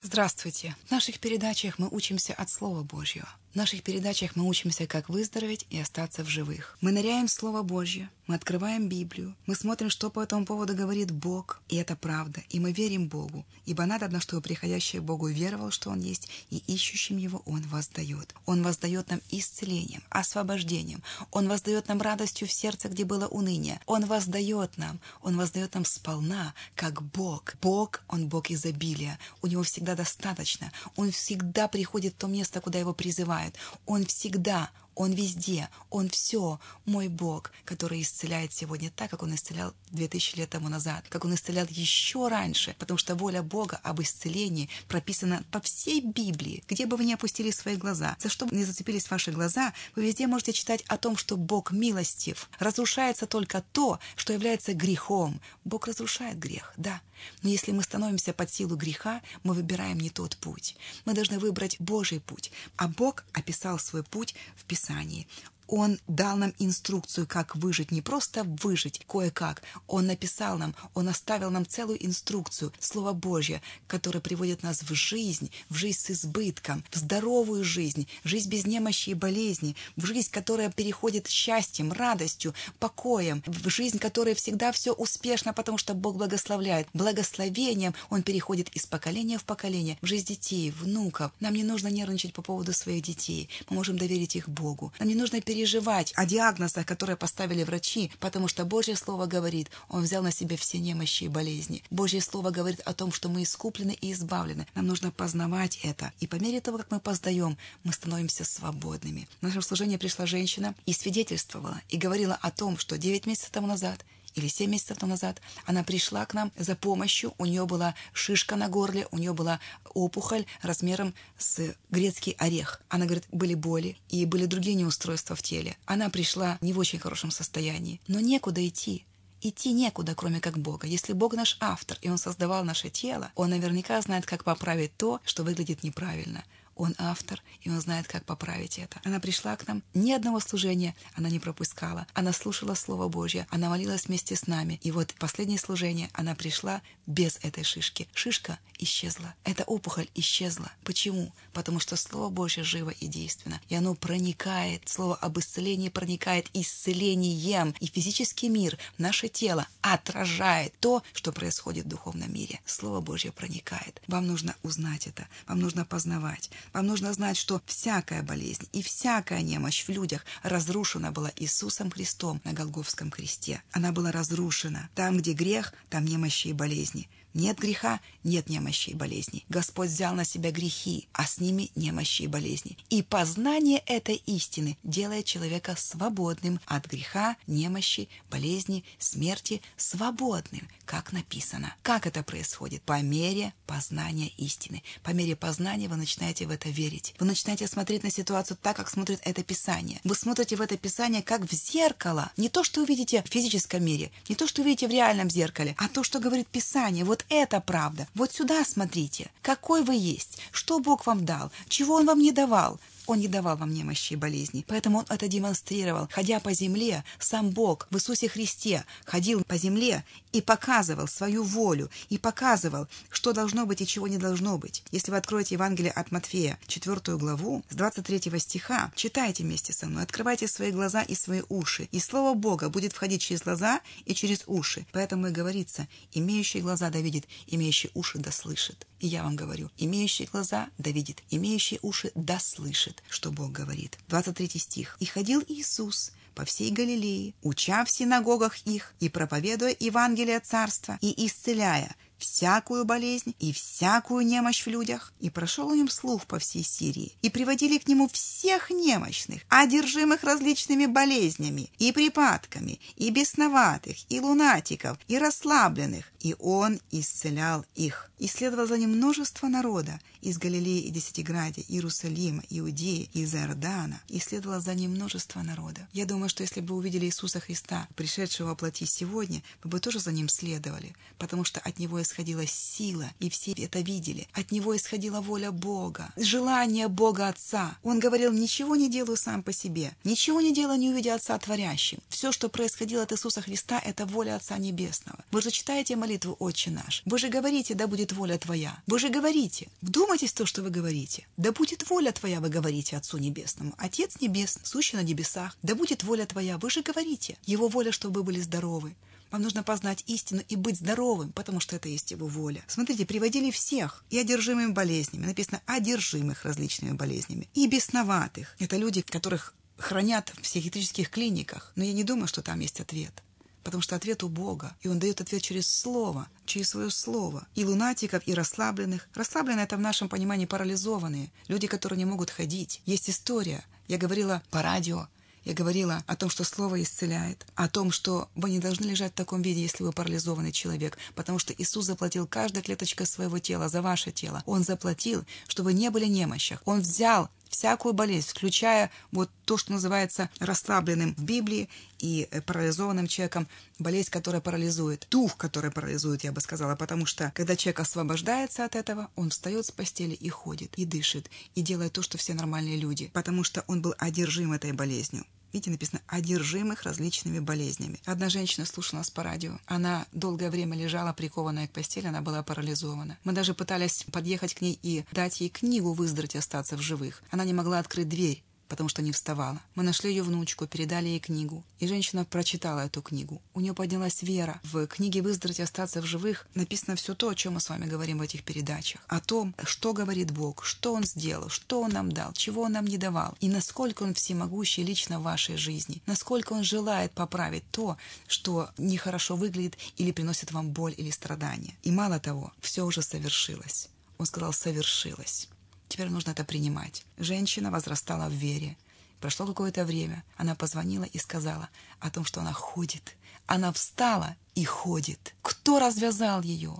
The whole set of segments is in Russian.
Здравствуйте! В наших передачах мы учимся от Слова Божьего. Наших передачах мы учимся, как выздороветь и остаться в живых. Мы ныряем в Слово Божье, мы открываем Библию, мы смотрим, что по этому поводу говорит Бог, и это правда, и мы верим Богу, ибо надо, чтобы приходящий Богу веровал, что Он есть, и ищущим Его Он воздает. Он воздает нам исцелением, освобождением, Он воздает нам радостью в сердце, где было уныние, Он воздает нам, Он воздает нам сполна, как Бог. Бог, Он Бог изобилия, у Него всегда достаточно, Он всегда приходит в то место, куда Его призывают. Он всегда, он везде, Он все, мой Бог, который исцеляет сегодня так, как Он исцелял 2000 лет тому назад, как Он исцелял еще раньше, потому что воля Бога об исцелении прописана по всей Библии. Где бы вы ни опустили свои глаза, за что бы ни зацепились ваши глаза, вы везде можете читать о том, что Бог милостив. Разрушается только то, что является грехом. Бог разрушает грех, да. Но если мы становимся под силу греха, мы выбираем не тот путь. Мы должны выбрать Божий путь. А Бог описал свой путь в Писании Писании. Он дал нам инструкцию, как выжить, не просто выжить кое-как. Он написал нам, Он оставил нам целую инструкцию, Слово Божье, которое приводит нас в жизнь, в жизнь с избытком, в здоровую жизнь, жизнь без немощи и болезни, в жизнь, которая переходит счастьем, радостью, покоем, в жизнь, которая всегда все успешно, потому что Бог благословляет. Благословением Он переходит из поколения в поколение, в жизнь детей, внуков. Нам не нужно нервничать по поводу своих детей. Мы можем доверить их Богу. Нам не нужно переживать переживать о диагнозах, которые поставили врачи, потому что Божье Слово говорит, Он взял на себя все немощи и болезни. Божье Слово говорит о том, что мы искуплены и избавлены. Нам нужно познавать это. И по мере того, как мы познаем, мы становимся свободными. В наше служение пришла женщина и свидетельствовала, и говорила о том, что 9 месяцев тому назад или 7 месяцев назад, она пришла к нам за помощью. У нее была шишка на горле, у нее была опухоль размером с грецкий орех. Она говорит, были боли и были другие неустройства в теле. Она пришла не в очень хорошем состоянии, но некуда идти. Идти некуда, кроме как Бога. Если Бог наш автор, и Он создавал наше тело, Он наверняка знает, как поправить то, что выглядит неправильно. Он автор, и он знает, как поправить это. Она пришла к нам, ни одного служения она не пропускала. Она слушала Слово Божье, она молилась вместе с нами. И вот последнее служение она пришла без этой шишки. Шишка исчезла. Эта опухоль исчезла. Почему? Потому что Слово Божье живо и действенно. И оно проникает, Слово об исцелении проникает исцелением. И физический мир, наше тело отражает то, что происходит в духовном мире. Слово Божье проникает. Вам нужно узнать это. Вам нужно познавать. Вам нужно знать, что всякая болезнь и всякая немощь в людях разрушена была Иисусом Христом на Голговском кресте. Она была разрушена. Там, где грех, там немощи и болезни. Нет греха, нет немощи и болезней. Господь взял на себя грехи, а с ними немощи и болезни. И познание этой истины делает человека свободным от греха, немощи, болезни, смерти, свободным, как написано. Как это происходит? По мере познания истины. По мере познания вы начинаете в это верить. Вы начинаете смотреть на ситуацию так, как смотрит это Писание. Вы смотрите в это Писание как в зеркало. Не то, что увидите в физическом мире, не то, что увидите в реальном зеркале, а то, что говорит Писание. Вот это правда. Вот сюда смотрите. Какой вы есть. Что Бог вам дал. Чего Он вам не давал. Он не давал вам немощи и болезней. Поэтому Он это демонстрировал. Ходя по земле, сам Бог в Иисусе Христе ходил по земле и показывал свою волю, и показывал, что должно быть и чего не должно быть. Если вы откроете Евангелие от Матфея, 4 главу, с 23 стиха, читайте вместе со мной, открывайте свои глаза и свои уши, и Слово Бога будет входить через глаза и через уши. Поэтому и говорится, имеющий глаза да видит, имеющий уши да слышит. И я вам говорю, имеющий глаза да видит, имеющий уши да слышит, что Бог говорит. 23 стих. «И ходил Иисус по всей Галилее, уча в синагогах их и проповедуя Евангелие Царства и исцеляя всякую болезнь и всякую немощь в людях, и прошел у нем слух по всей Сирии, и приводили к нему всех немощных, одержимых различными болезнями и припадками, и бесноватых, и лунатиков, и расслабленных, и он исцелял их. И следовало за ним множество народа из Галилеи и Десятиградия, Иерусалима, Иудеи, из Иордана, и следовало за ним множество народа. Я думаю, что если бы увидели Иисуса Христа, пришедшего во плоти сегодня, вы бы тоже за ним следовали, потому что от него исходила сила, и все это видели. От него исходила воля Бога, желание Бога Отца. Он говорил, ничего не делаю сам по себе, ничего не делаю, не увидя Отца творящим. Все, что происходило от Иисуса Христа, это воля Отца Небесного. Вы же читаете молитву «Отче наш». Вы же говорите, да будет воля Твоя. Вы же говорите. Вдумайтесь в то, что вы говорите. Да будет воля Твоя, вы говорите Отцу Небесному. Отец Небесный, сущий на небесах. Да будет воля Твоя. Вы же говорите. Его воля, чтобы вы были здоровы. Вам нужно познать истину и быть здоровым, потому что это есть его воля. Смотрите, приводили всех и одержимыми болезнями. Написано одержимых различными болезнями. И бесноватых. Это люди, которых хранят в психиатрических клиниках. Но я не думаю, что там есть ответ. Потому что ответ у Бога. И Он дает ответ через Слово, через свое Слово. И лунатиков, и расслабленных. Расслабленные — это в нашем понимании парализованные. Люди, которые не могут ходить. Есть история. Я говорила по радио я говорила о том, что Слово исцеляет, о том, что вы не должны лежать в таком виде, если вы парализованный человек, потому что Иисус заплатил каждой клеточкой своего тела за ваше тело. Он заплатил, чтобы вы не были немощах. Он взял всякую болезнь, включая вот то, что называется расслабленным в Библии и э, парализованным человеком, болезнь, которая парализует, дух, который парализует, я бы сказала, потому что когда человек освобождается от этого, он встает с постели и ходит, и дышит, и делает то, что все нормальные люди, потому что он был одержим этой болезнью. Видите, написано «одержимых различными болезнями». Одна женщина слушала нас по радио. Она долгое время лежала, прикованная к постели, она была парализована. Мы даже пытались подъехать к ней и дать ей книгу «Выздороветь и остаться в живых». Она не могла открыть дверь потому что не вставала. Мы нашли ее внучку, передали ей книгу. И женщина прочитала эту книгу. У нее поднялась вера. В книге «Выздороветь и остаться в живых» написано все то, о чем мы с вами говорим в этих передачах. О том, что говорит Бог, что Он сделал, что Он нам дал, чего Он нам не давал. И насколько Он всемогущий лично в вашей жизни. Насколько Он желает поправить то, что нехорошо выглядит или приносит вам боль или страдания. И мало того, все уже совершилось. Он сказал «совершилось». Теперь нужно это принимать. Женщина возрастала в вере. Прошло какое-то время. Она позвонила и сказала о том, что она ходит. Она встала и ходит. Кто развязал ее?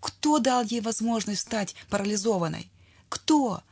Кто дал ей возможность стать парализованной? Кто?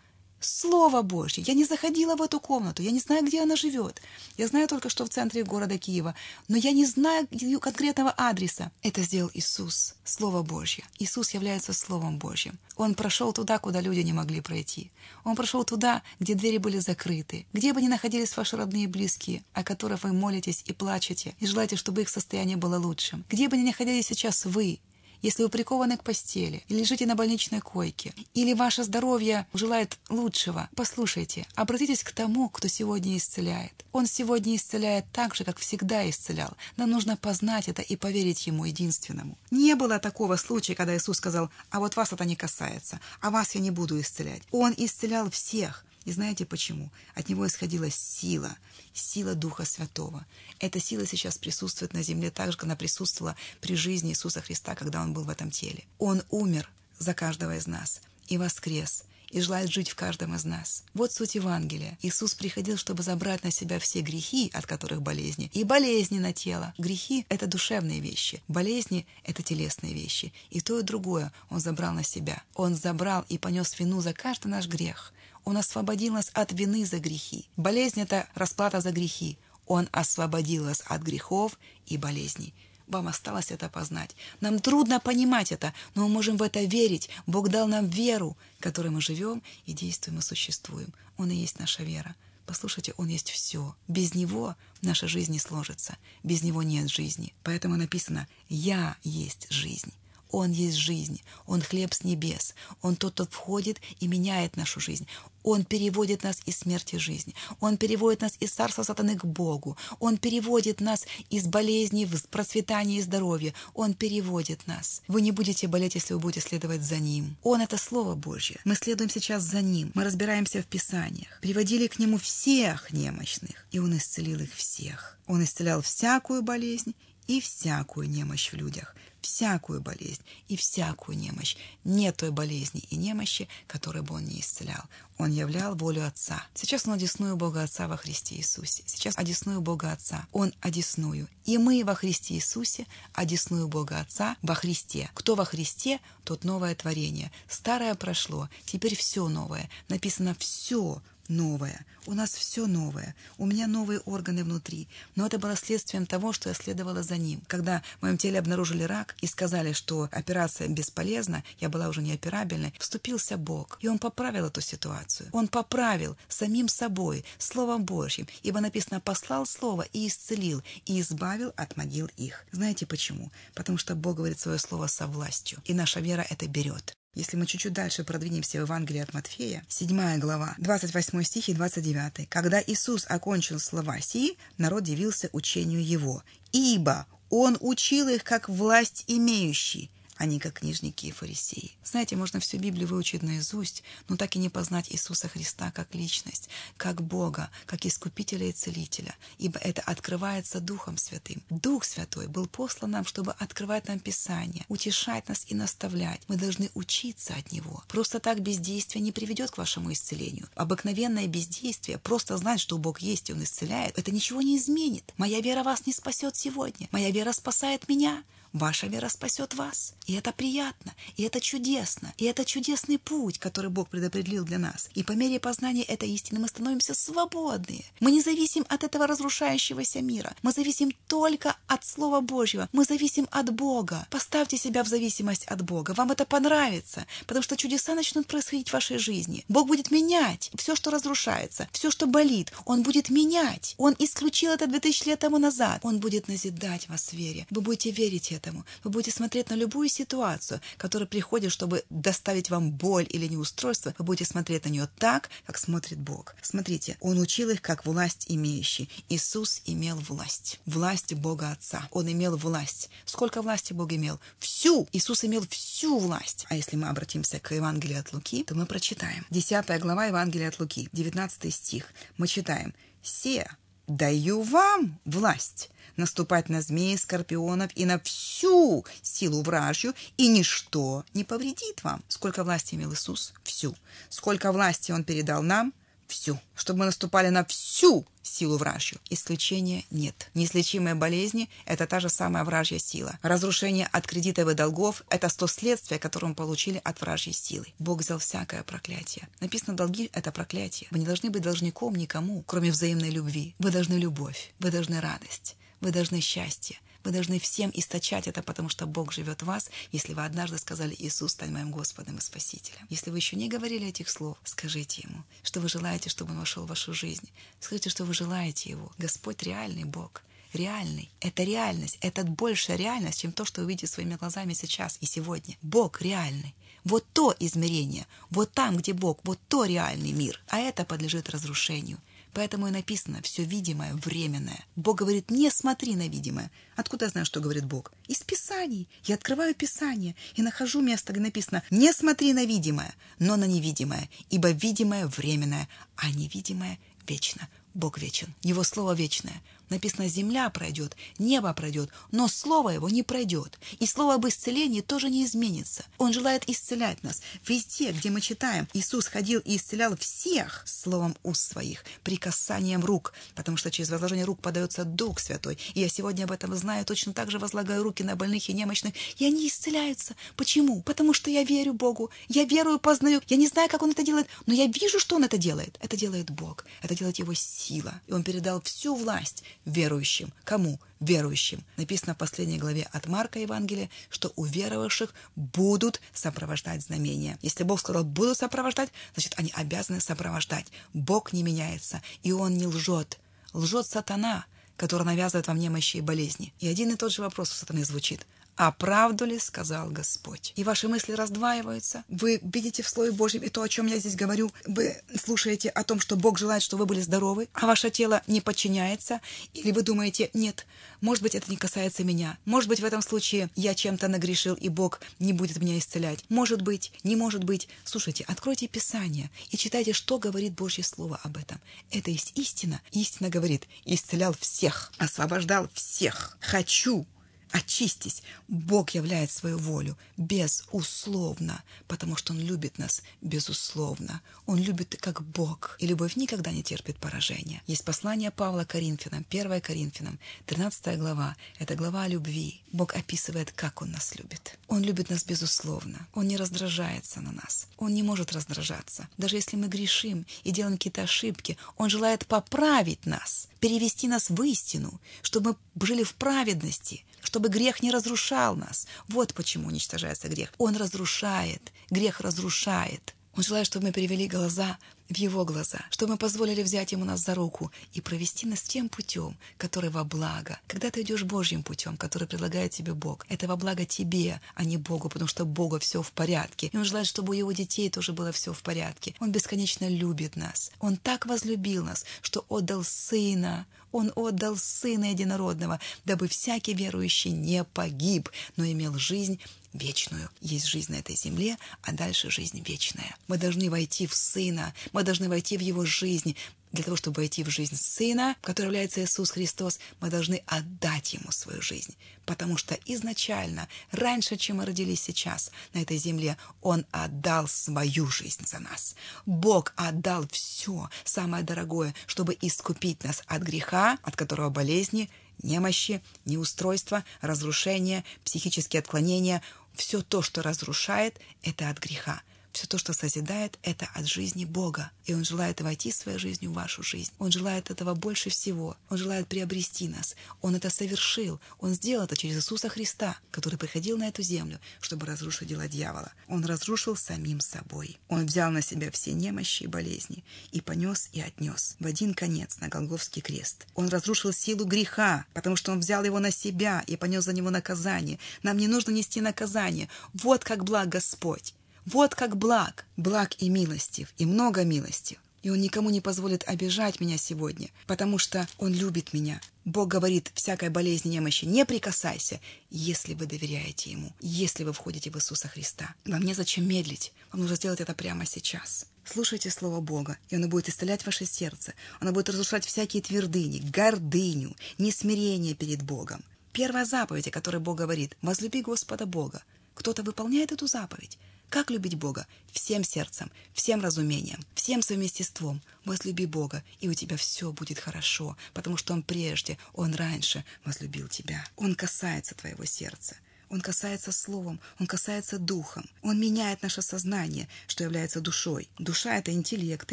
Слово Божье. Я не заходила в эту комнату, я не знаю, где она живет. Я знаю только, что в центре города Киева, но я не знаю ее конкретного адреса. Это сделал Иисус, Слово Божье. Иисус является Словом Божьим. Он прошел туда, куда люди не могли пройти. Он прошел туда, где двери были закрыты, где бы ни находились ваши родные и близкие, о которых вы молитесь и плачете, и желаете, чтобы их состояние было лучшим. Где бы ни находились сейчас вы, если вы прикованы к постели, или лежите на больничной койке, или ваше здоровье желает лучшего, послушайте, обратитесь к тому, кто сегодня исцеляет. Он сегодня исцеляет так же, как всегда исцелял. Нам нужно познать это и поверить Ему единственному. Не было такого случая, когда Иисус сказал, а вот вас это не касается, а вас я не буду исцелять. Он исцелял всех. И знаете почему? От него исходила сила, сила Духа Святого. Эта сила сейчас присутствует на земле так же, как она присутствовала при жизни Иисуса Христа, когда Он был в этом теле. Он умер за каждого из нас и воскрес, и желает жить в каждом из нас. Вот суть Евангелия. Иисус приходил, чтобы забрать на себя все грехи, от которых болезни, и болезни на тело. Грехи — это душевные вещи, болезни — это телесные вещи. И то, и другое Он забрал на себя. Он забрал и понес вину за каждый наш грех. Он освободил нас от вины за грехи. Болезнь — это расплата за грехи. Он освободил нас от грехов и болезней. Вам осталось это познать. Нам трудно понимать это, но мы можем в это верить. Бог дал нам веру, которой мы живем и действуем и существуем. Он и есть наша вера. Послушайте, Он есть все. Без Него наша жизнь не сложится. Без Него нет жизни. Поэтому написано «Я есть жизнь». Он есть жизнь, Он хлеб с небес, Он тот, кто входит и меняет нашу жизнь. Он переводит нас из смерти в жизнь. Он переводит нас из царства сатаны к Богу. Он переводит нас из болезней в процветание и здоровье. Он переводит нас. Вы не будете болеть, если вы будете следовать за Ним. Он — это Слово Божье. Мы следуем сейчас за Ним. Мы разбираемся в Писаниях. Приводили к Нему всех немощных, и Он исцелил их всех. Он исцелял всякую болезнь и всякую немощь в людях всякую болезнь и всякую немощь. Нет той болезни и немощи, которой бы он не исцелял. Он являл волю Отца. Сейчас он одесную Бога Отца во Христе Иисусе. Сейчас одесную Бога Отца. Он одесную. И мы во Христе Иисусе одесную Бога Отца во Христе. Кто во Христе, тот новое творение. Старое прошло, теперь все новое. Написано «все новое. У нас все новое. У меня новые органы внутри. Но это было следствием того, что я следовала за ним. Когда в моем теле обнаружили рак, и сказали, что операция бесполезна, я была уже неоперабельной, вступился Бог. И Он поправил эту ситуацию. Он поправил самим собой, Словом Божьим. Ибо написано, послал Слово и исцелил, и избавил от могил их. Знаете почему? Потому что Бог говорит свое Слово со властью. И наша вера это берет. Если мы чуть-чуть дальше продвинемся в Евангелии от Матфея, 7 глава, 28 стих и 29. «Когда Иисус окончил слова сии, народ дивился учению Его, ибо Он учил их, как власть имеющий, а не как книжники и фарисеи. Знаете, можно всю Библию выучить наизусть, но так и не познать Иисуса Христа как личность, как Бога, как Искупителя и Целителя, ибо это открывается Духом Святым. Дух Святой был послан нам, чтобы открывать нам Писание, утешать нас и наставлять. Мы должны учиться от Него. Просто так бездействие не приведет к вашему исцелению. Обыкновенное бездействие, просто знать, что Бог есть и Он исцеляет, это ничего не изменит. Моя вера вас не спасет сегодня. Моя вера спасает меня. Ваша вера спасет вас. И это приятно, и это чудесно, и это чудесный путь, который Бог предопределил для нас. И по мере познания этой истины мы становимся свободны. Мы не зависим от этого разрушающегося мира. Мы зависим только от Слова Божьего. Мы зависим от Бога. Поставьте себя в зависимость от Бога. Вам это понравится, потому что чудеса начнут происходить в вашей жизни. Бог будет менять все, что разрушается, все, что болит. Он будет менять. Он исключил это 2000 лет тому назад. Он будет назидать вас в вере. Вы будете верить этому. Вы будете смотреть на любую ситуацию, которая приходит, чтобы доставить вам боль или неустройство. Вы будете смотреть на нее так, как смотрит Бог. Смотрите, Он учил их как власть имеющий. Иисус имел власть. Власть Бога Отца. Он имел власть. Сколько власти Бог имел? Всю! Иисус имел всю власть. А если мы обратимся к Евангелию от Луки, то мы прочитаем. 10 глава Евангелия от Луки, 19 стих. Мы читаем. «Се даю вам власть наступать на змеи, скорпионов и на всю силу вражью, и ничто не повредит вам. Сколько власти имел Иисус? Всю. Сколько власти Он передал нам? Всю. Чтобы мы наступали на всю силу вражью. Исключения нет. Неизлечимые болезни – это та же самая вражья сила. Разрушение от кредитов и долгов – это сто следствия, которые мы получили от вражьей силы. Бог взял всякое проклятие. Написано, долги – это проклятие. Вы не должны быть должником никому, кроме взаимной любви. Вы должны любовь, вы должны радость. Вы должны счастье. Вы должны всем источать это, потому что Бог живет в вас, если вы однажды сказали «Иисус, стань моим Господом и Спасителем». Если вы еще не говорили этих слов, скажите Ему, что вы желаете, чтобы Он вошел в вашу жизнь. Скажите, что вы желаете Его. Господь реальный Бог реальный. Это реальность. Это большая реальность, чем то, что вы видите своими глазами сейчас и сегодня. Бог реальный. Вот то измерение, вот там, где Бог, вот то реальный мир. А это подлежит разрушению. Поэтому и написано «все видимое временное». Бог говорит «не смотри на видимое». Откуда я знаю, что говорит Бог? Из Писаний. Я открываю Писание и нахожу место, где написано «не смотри на видимое, но на невидимое, ибо видимое временное, а невидимое вечно». Бог вечен, Его Слово вечное. Написано, земля пройдет, небо пройдет, но Слово Его не пройдет. И Слово об исцелении тоже не изменится. Он желает исцелять нас. Везде, где мы читаем, Иисус ходил и исцелял всех словом уст своих, прикасанием рук, потому что через возложение рук подается Дух Святой. И я сегодня об этом знаю, точно так же возлагаю руки на больных и немощных, и они исцеляются. Почему? Потому что я верю Богу, я верую, познаю. Я не знаю, как Он это делает, но я вижу, что Он это делает. Это делает Бог, это делает Его сила. И Он передал всю власть верующим. Кому? Верующим. Написано в последней главе от Марка Евангелия, что у верующих будут сопровождать знамения. Если Бог сказал «будут сопровождать», значит, они обязаны сопровождать. Бог не меняется, и Он не лжет. Лжет сатана, который навязывает вам немощи и болезни. И один и тот же вопрос у сатаны звучит – а правду ли сказал Господь? И ваши мысли раздваиваются. Вы видите в Слове Божьем и то, о чем я здесь говорю. Вы слушаете о том, что Бог желает, чтобы вы были здоровы, а ваше тело не подчиняется. Или вы думаете, нет, может быть, это не касается меня. Может быть, в этом случае я чем-то нагрешил, и Бог не будет меня исцелять. Может быть, не может быть. Слушайте, откройте Писание и читайте, что говорит Божье Слово об этом. Это есть истина. Истина говорит, исцелял всех, освобождал всех. Хочу Очистись. Бог являет свою волю безусловно, потому что Он любит нас безусловно. Он любит как Бог, и любовь никогда не терпит поражения. Есть послание Павла Коринфянам, 1 Коринфянам, 13 глава. Это глава о любви. Бог описывает, как Он нас любит. Он любит нас безусловно. Он не раздражается на нас. Он не может раздражаться. Даже если мы грешим и делаем какие-то ошибки, Он желает поправить нас, перевести нас в истину, чтобы мы жили в праведности, чтобы чтобы грех не разрушал нас. Вот почему уничтожается грех. Он разрушает. Грех разрушает. Он желает, чтобы мы перевели глаза в Его глаза, чтобы мы позволили взять Ему нас за руку и провести нас тем путем, который во благо. Когда ты идешь Божьим путем, который предлагает тебе Бог, это во благо тебе, а не Богу, потому что Бога все в порядке. И Он желает, чтобы у Его детей тоже было все в порядке. Он бесконечно любит нас. Он так возлюбил нас, что отдал Сына. Он отдал Сына Единородного, дабы всякий верующий не погиб, но имел жизнь вечную. Есть жизнь на этой земле, а дальше жизнь вечная. Мы должны войти в Сына, мы должны войти в Его жизнь. Для того, чтобы войти в жизнь Сына, который является Иисус Христос, мы должны отдать Ему свою жизнь. Потому что изначально, раньше, чем мы родились сейчас на этой земле, Он отдал свою жизнь за нас. Бог отдал все, самое дорогое, чтобы искупить нас от греха, от которого болезни, немощи, неустройства, разрушения, психические отклонения – все то, что разрушает, это от греха. Все то, что созидает, это от жизни Бога. И Он желает войти своей жизнью в вашу жизнь. Он желает этого больше всего. Он желает приобрести нас. Он это совершил. Он сделал это через Иисуса Христа, который приходил на эту землю, чтобы разрушить дела дьявола. Он разрушил самим собой. Он взял на себя все немощи и болезни и понес и отнес в один конец на Голговский крест. Он разрушил силу греха, потому что Он взял его на себя и понес за него наказание. Нам не нужно нести наказание. Вот как благ Господь. Вот как благ, благ и милостив, и много милостив. И Он никому не позволит обижать меня сегодня, потому что Он любит меня. Бог говорит, всякой болезни, немощи не прикасайся, если вы доверяете Ему, если вы входите в Иисуса Христа. Вам незачем медлить, вам нужно сделать это прямо сейчас. Слушайте Слово Бога, и оно будет исцелять ваше сердце. Оно будет разрушать всякие твердыни, гордыню, несмирение перед Богом. Первая заповедь, о которой Бог говорит – «Возлюби Господа Бога». Кто-то выполняет эту заповедь. Как любить Бога? Всем сердцем, всем разумением, всем своим естеством. Возлюби Бога, и у тебя все будет хорошо, потому что Он прежде, Он раньше возлюбил тебя. Он касается твоего сердца. Он касается словом, он касается духом. Он меняет наше сознание, что является душой. Душа — это интеллект,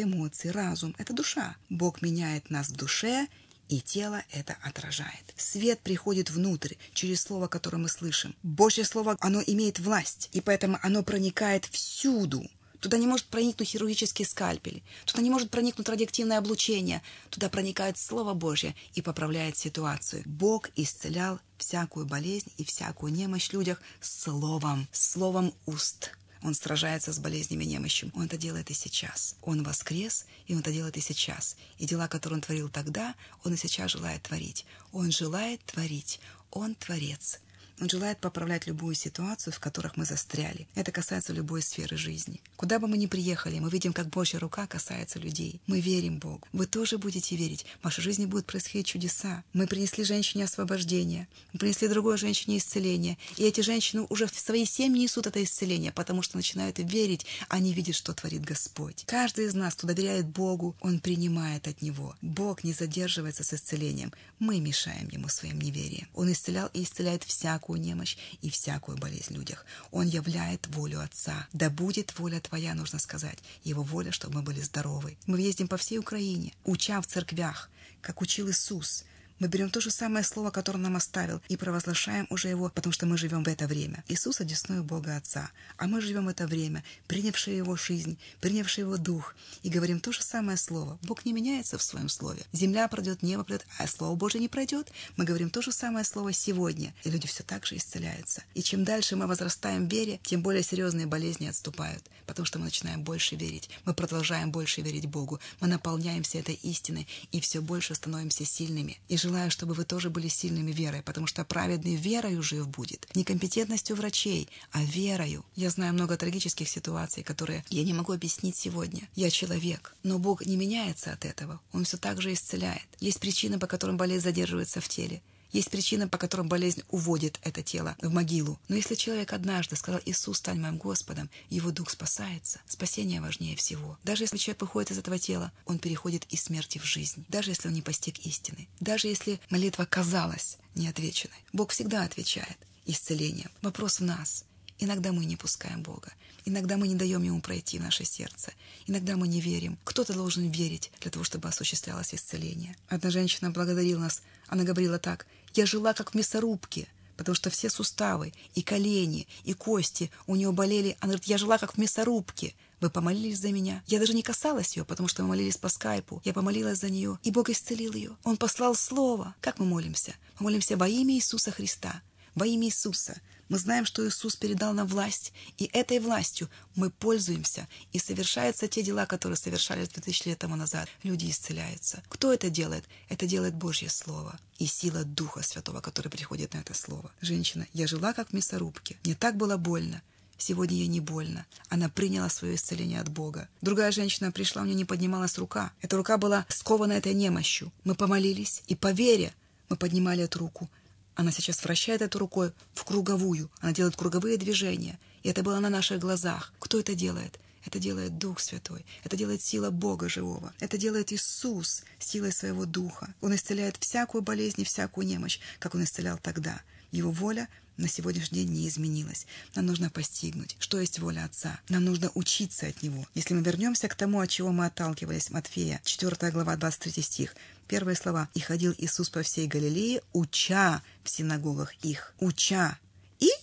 эмоции, разум. Это душа. Бог меняет нас в душе и тело это отражает. Свет приходит внутрь через слово, которое мы слышим. Божье слово, оно имеет власть, и поэтому оно проникает всюду. Туда не может проникнуть хирургический скальпель, туда не может проникнуть радиоактивное облучение. Туда проникает Слово Божье и поправляет ситуацию. Бог исцелял всякую болезнь и всякую немощь в людях словом, словом уст. Он сражается с болезнями немощью. Он это делает и сейчас. Он воскрес, и он это делает и сейчас. И дела, которые он творил тогда, он и сейчас желает творить. Он желает творить. Он творец. Он желает поправлять любую ситуацию, в которых мы застряли. Это касается любой сферы жизни. Куда бы мы ни приехали, мы видим, как Божья рука касается людей. Мы верим Богу. Вы тоже будете верить. В вашей жизни будут происходить чудеса. Мы принесли женщине освобождение. Мы принесли другой женщине исцеление. И эти женщины уже в своей семье несут это исцеление, потому что начинают верить. Они видят, что творит Господь. Каждый из нас, кто доверяет Богу, он принимает от Него. Бог не задерживается с исцелением. Мы мешаем Ему своим неверием. Он исцелял и исцеляет всякую всякую немощь и всякую болезнь в людях. Он являет волю Отца. Да будет воля Твоя, нужно сказать. Его воля, чтобы мы были здоровы. Мы ездим по всей Украине, уча в церквях, как учил Иисус – мы берем то же самое слово, которое нам оставил, и провозглашаем уже его, потому что мы живем в это время. Иисус одесную Бога Отца, а мы живем это время, принявшие его жизнь, принявшие его дух, и говорим то же самое слово. Бог не меняется в своем слове. Земля пройдет, небо пройдет, а Слово Божие не пройдет. Мы говорим то же самое слово сегодня, и люди все так же исцеляются. И чем дальше мы возрастаем в вере, тем более серьезные болезни отступают, потому что мы начинаем больше верить. Мы продолжаем больше верить Богу. Мы наполняемся этой истиной и все больше становимся сильными. И желаю, чтобы вы тоже были сильными верой, потому что праведный верою жив будет. Не компетентностью врачей, а верою. Я знаю много трагических ситуаций, которые я не могу объяснить сегодня. Я человек, но Бог не меняется от этого. Он все так же исцеляет. Есть причины, по которым болезнь задерживается в теле. Есть причины, по которым болезнь уводит это тело в могилу. Но если человек однажды сказал «Иисус, стань моим Господом», его дух спасается. Спасение важнее всего. Даже если человек выходит из этого тела, он переходит из смерти в жизнь. Даже если он не постиг истины. Даже если молитва казалась неотвеченной. Бог всегда отвечает исцелением. Вопрос в нас. Иногда мы не пускаем Бога. Иногда мы не даем Ему пройти в наше сердце. Иногда мы не верим. Кто-то должен верить для того, чтобы осуществлялось исцеление. Одна женщина благодарила нас. Она говорила так. Я жила как в мясорубке, потому что все суставы, и колени, и кости у нее болели. Она говорит, я жила как в мясорубке. Вы помолились за меня. Я даже не касалась ее, потому что мы молились по скайпу. Я помолилась за нее, и Бог исцелил ее. Он послал слово. Как мы молимся? Мы молимся во имя Иисуса Христа. Во имя Иисуса. Мы знаем, что Иисус передал нам власть, и этой властью мы пользуемся, и совершаются те дела, которые совершались 2000 лет тому назад. Люди исцеляются. Кто это делает? Это делает Божье Слово и сила Духа Святого, который приходит на это Слово. Женщина, я жила как в мясорубке. Мне так было больно. Сегодня ей не больно. Она приняла свое исцеление от Бога. Другая женщина пришла, у нее не поднималась рука. Эта рука была скована этой немощью. Мы помолились, и по вере мы поднимали эту руку. Она сейчас вращает эту рукой в круговую. Она делает круговые движения. И это было на наших глазах. Кто это делает? Это делает Дух Святой. Это делает сила Бога живого. Это делает Иисус силой своего Духа. Он исцеляет всякую болезнь и всякую немощь, как Он исцелял тогда. Его воля на сегодняшний день не изменилась. Нам нужно постигнуть, что есть воля Отца. Нам нужно учиться от Него. Если мы вернемся к тому, от чего мы отталкивались, Матфея, 4 глава, 23 стих, Первые слова. «И ходил Иисус по всей Галилее, уча в синагогах их». Уча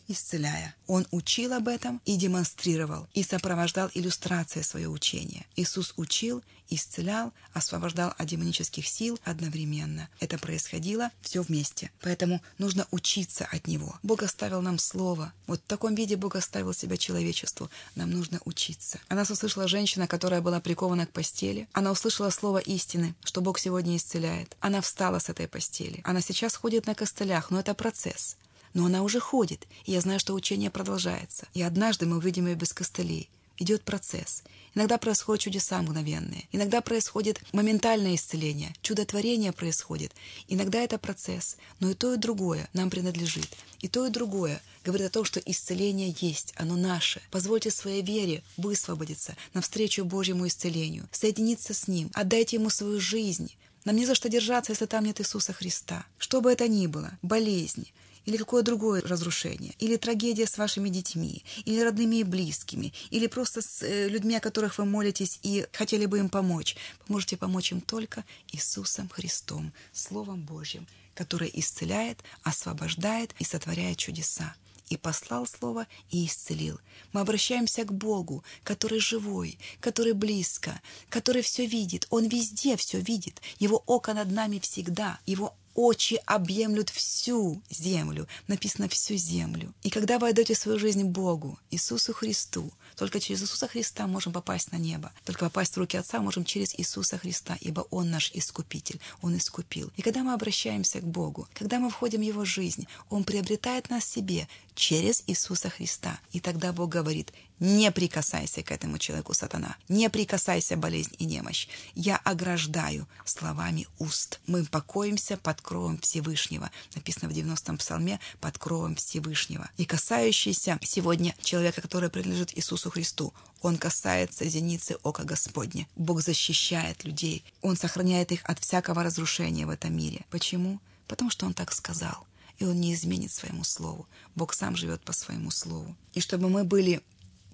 исцеляя. Он учил об этом и демонстрировал, и сопровождал иллюстрацией свое учение. Иисус учил, исцелял, освобождал от демонических сил одновременно. Это происходило все вместе. Поэтому нужно учиться от Него. Бог оставил нам Слово. Вот в таком виде Бог оставил себя человечеству. Нам нужно учиться. Она услышала женщина, которая была прикована к постели. Она услышала слово истины, что Бог сегодня исцеляет. Она встала с этой постели. Она сейчас ходит на костылях, но это процесс. Но она уже ходит, и я знаю, что учение продолжается. И однажды мы увидим ее без костылей. Идет процесс. Иногда происходят чудеса мгновенные. Иногда происходит моментальное исцеление. Чудотворение происходит. Иногда это процесс. Но и то, и другое нам принадлежит. И то, и другое говорит о том, что исцеление есть. Оно наше. Позвольте своей вере высвободиться навстречу Божьему исцелению. Соединиться с Ним. Отдайте Ему свою жизнь. Нам не за что держаться, если там нет Иисуса Христа. Что бы это ни было, болезни, или какое другое разрушение, или трагедия с вашими детьми, или родными и близкими, или просто с э, людьми, о которых вы молитесь и хотели бы им помочь. Вы можете помочь им только Иисусом Христом, Словом Божьим, который исцеляет, освобождает и сотворяет чудеса и послал Слово и исцелил. Мы обращаемся к Богу, который живой, который близко, который все видит. Он везде все видит. Его око над нами всегда. Его очи объемлют всю землю. Написано «всю землю». И когда вы отдаете свою жизнь Богу, Иисусу Христу, только через Иисуса Христа можем попасть на небо. Только попасть в руки Отца можем через Иисуса Христа, ибо Он наш Искупитель, Он искупил. И когда мы обращаемся к Богу, когда мы входим в Его жизнь, Он приобретает нас себе через Иисуса Христа. И тогда Бог говорит, не прикасайся к этому человеку, сатана. Не прикасайся, болезнь и немощь. Я ограждаю словами уст. Мы покоимся под кровом Всевышнего. Написано в 90-м псалме «под кровом Всевышнего». И касающийся сегодня человека, который принадлежит Иисусу Христу, он касается зеницы ока Господня. Бог защищает людей. Он сохраняет их от всякого разрушения в этом мире. Почему? Потому что Он так сказал. И Он не изменит своему слову. Бог сам живет по своему слову. И чтобы мы были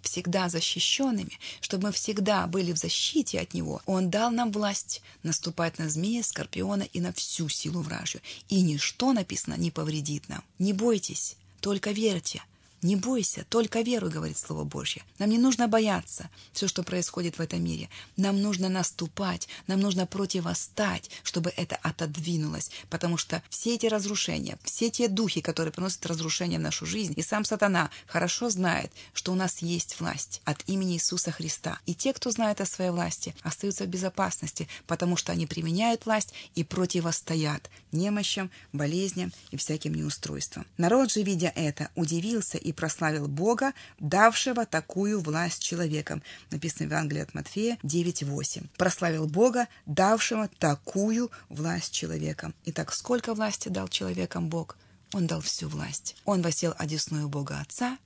всегда защищенными, чтобы мы всегда были в защите от Него, Он дал нам власть наступать на змея, скорпиона и на всю силу вражью. И ничто, написано, не повредит нам. Не бойтесь, только верьте. Не бойся, только веруй, говорит Слово Божье. Нам не нужно бояться все, что происходит в этом мире. Нам нужно наступать, нам нужно противостать, чтобы это отодвинулось. Потому что все эти разрушения, все те духи, которые приносят разрушение в нашу жизнь, и сам сатана хорошо знает, что у нас есть власть от имени Иисуса Христа. И те, кто знает о своей власти, остаются в безопасности, потому что они применяют власть и противостоят немощам, болезням и всяким неустройствам. Народ же, видя это, удивился и и прославил Бога, давшего такую власть человекам. Написано в Евангелии от Матфея 9.8. Прославил Бога, давшего такую власть человекам. Итак, сколько власти дал человекам Бог? Он дал всю власть. Он восел одесную Бога Отца,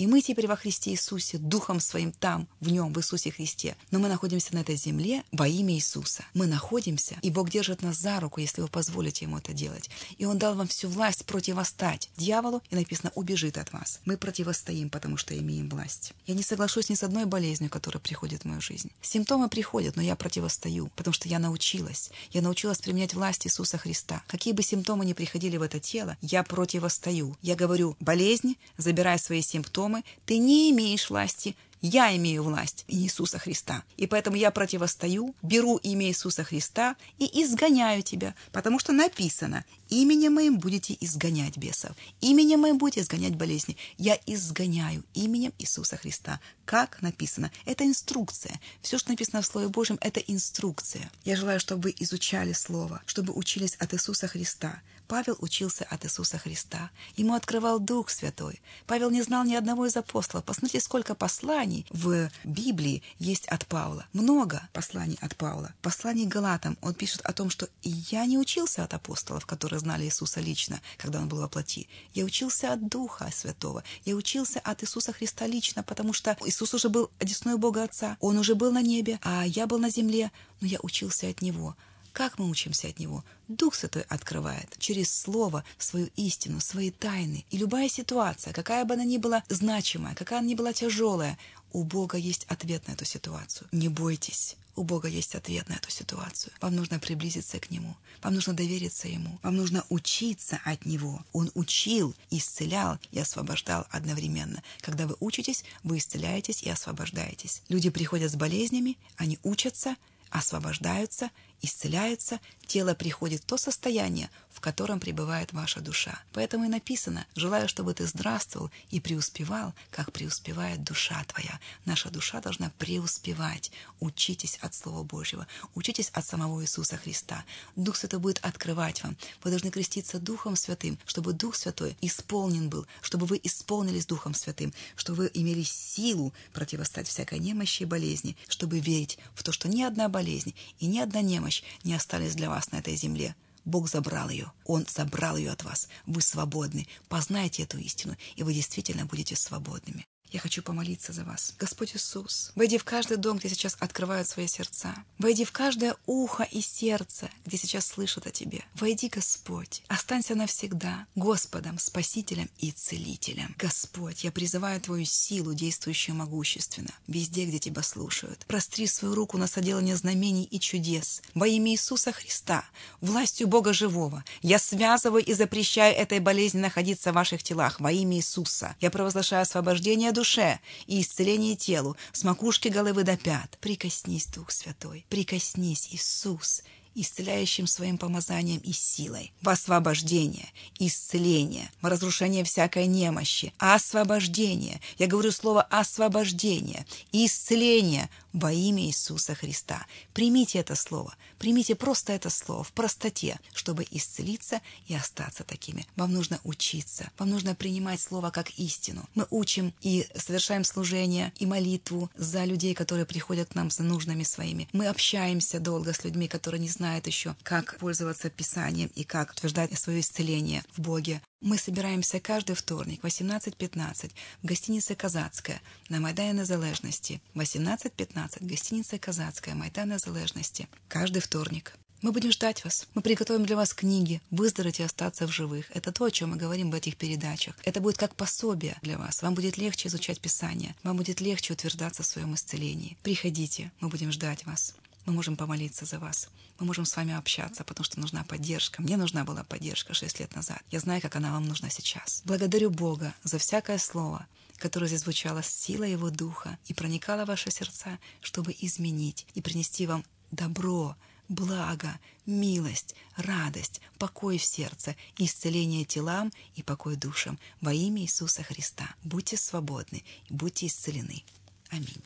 И мы теперь во Христе Иисусе, Духом Своим там, в Нем, в Иисусе Христе. Но мы находимся на этой земле во имя Иисуса. Мы находимся, и Бог держит нас за руку, если вы позволите Ему это делать. И Он дал вам всю власть противостать дьяволу, и написано «убежит от вас». Мы противостоим, потому что имеем власть. Я не соглашусь ни с одной болезнью, которая приходит в мою жизнь. Симптомы приходят, но я противостою, потому что я научилась. Я научилась применять власть Иисуса Христа. Какие бы симптомы ни приходили в это тело, я противостою. Я говорю, болезнь, забирай свои симптомы, ты не имеешь власти, я имею власть Иисуса Христа. И поэтому я противостою, беру имя Иисуса Христа и изгоняю тебя, потому что написано, именем моим будете изгонять бесов, именем моим будете изгонять болезни. Я изгоняю именем Иисуса Христа. Как написано? Это инструкция. Все, что написано в Слове Божьем, это инструкция. Я желаю, чтобы вы изучали Слово, чтобы учились от Иисуса Христа. Павел учился от Иисуса Христа. Ему открывал Дух Святой. Павел не знал ни одного из апостолов. Посмотрите, сколько посланий в Библии есть от Павла. Много посланий от Павла. Посланий Галатам он пишет о том, что «я не учился от апостолов, которые знали Иисуса лично, когда он был во плоти. Я учился от Духа Святого. Я учился от Иисуса Христа лично, потому что Иисус уже был одесной Бога Отца. Он уже был на небе, а я был на земле, но я учился от Него. Как мы учимся от Него? Дух Святой открывает через Слово свою истину, свои тайны. И любая ситуация, какая бы она ни была значимая, какая она ни была тяжелая, у Бога есть ответ на эту ситуацию. Не бойтесь. У Бога есть ответ на эту ситуацию. Вам нужно приблизиться к Нему. Вам нужно довериться Ему. Вам нужно учиться от Него. Он учил, исцелял и освобождал одновременно. Когда вы учитесь, вы исцеляетесь и освобождаетесь. Люди приходят с болезнями, они учатся, освобождаются исцеляются, тело приходит в то состояние, в котором пребывает ваша душа. Поэтому и написано «Желаю, чтобы ты здравствовал и преуспевал, как преуспевает душа твоя». Наша душа должна преуспевать. Учитесь от Слова Божьего, учитесь от самого Иисуса Христа. Дух Святой будет открывать вам. Вы должны креститься Духом Святым, чтобы Дух Святой исполнен был, чтобы вы исполнились Духом Святым, чтобы вы имели силу противостать всякой немощи и болезни, чтобы верить в то, что ни одна болезнь и ни одна немощь не остались для вас на этой земле. Бог забрал ее. Он забрал ее от вас. Вы свободны. Познайте эту истину, и вы действительно будете свободными. Я хочу помолиться за вас. Господь Иисус, войди в каждый дом, где сейчас открывают свои сердца. Войди в каждое ухо и сердце, где сейчас слышат о Тебе. Войди, Господь. Останься навсегда Господом, Спасителем и Целителем. Господь, я призываю Твою силу, действующую могущественно, везде, где Тебя слушают. Простри свою руку на соделание знамений и чудес. Во имя Иисуса Христа, властью Бога Живого, я связываю и запрещаю этой болезни находиться в ваших телах. Во имя Иисуса. Я провозглашаю освобождение душе и исцеление телу, с макушки головы до пят. Прикоснись, Дух Святой, прикоснись, Иисус, исцеляющим своим помазанием и силой, в освобождение, исцеление, в разрушение всякой немощи, освобождение. Я говорю слово освобождение, исцеление во имя Иисуса Христа. Примите это слово, примите просто это слово в простоте, чтобы исцелиться и остаться такими. Вам нужно учиться, вам нужно принимать слово как истину. Мы учим и совершаем служение и молитву за людей, которые приходят к нам за нужными своими. Мы общаемся долго с людьми, которые не знают еще, как пользоваться Писанием и как утверждать свое исцеление в Боге. Мы собираемся каждый вторник в 18.15 в гостинице «Казацкая» на Майдане Незалежности. 18.15 гостиница «Казацкая», Майдан Незалежности. Каждый вторник. Мы будем ждать вас. Мы приготовим для вас книги «Выздороветь и остаться в живых». Это то, о чем мы говорим в этих передачах. Это будет как пособие для вас. Вам будет легче изучать Писание. Вам будет легче утверждаться в своем исцелении. Приходите, мы будем ждать вас. Мы можем помолиться за вас. Мы можем с вами общаться, потому что нужна поддержка. Мне нужна была поддержка шесть лет назад. Я знаю, как она вам нужна сейчас. Благодарю Бога за всякое слово, которое здесь звучало с силой Его Духа и проникало в ваши сердца, чтобы изменить и принести вам добро, благо, милость, радость, покой в сердце, исцеление телам и покой душам во имя Иисуса Христа. Будьте свободны, будьте исцелены. Аминь.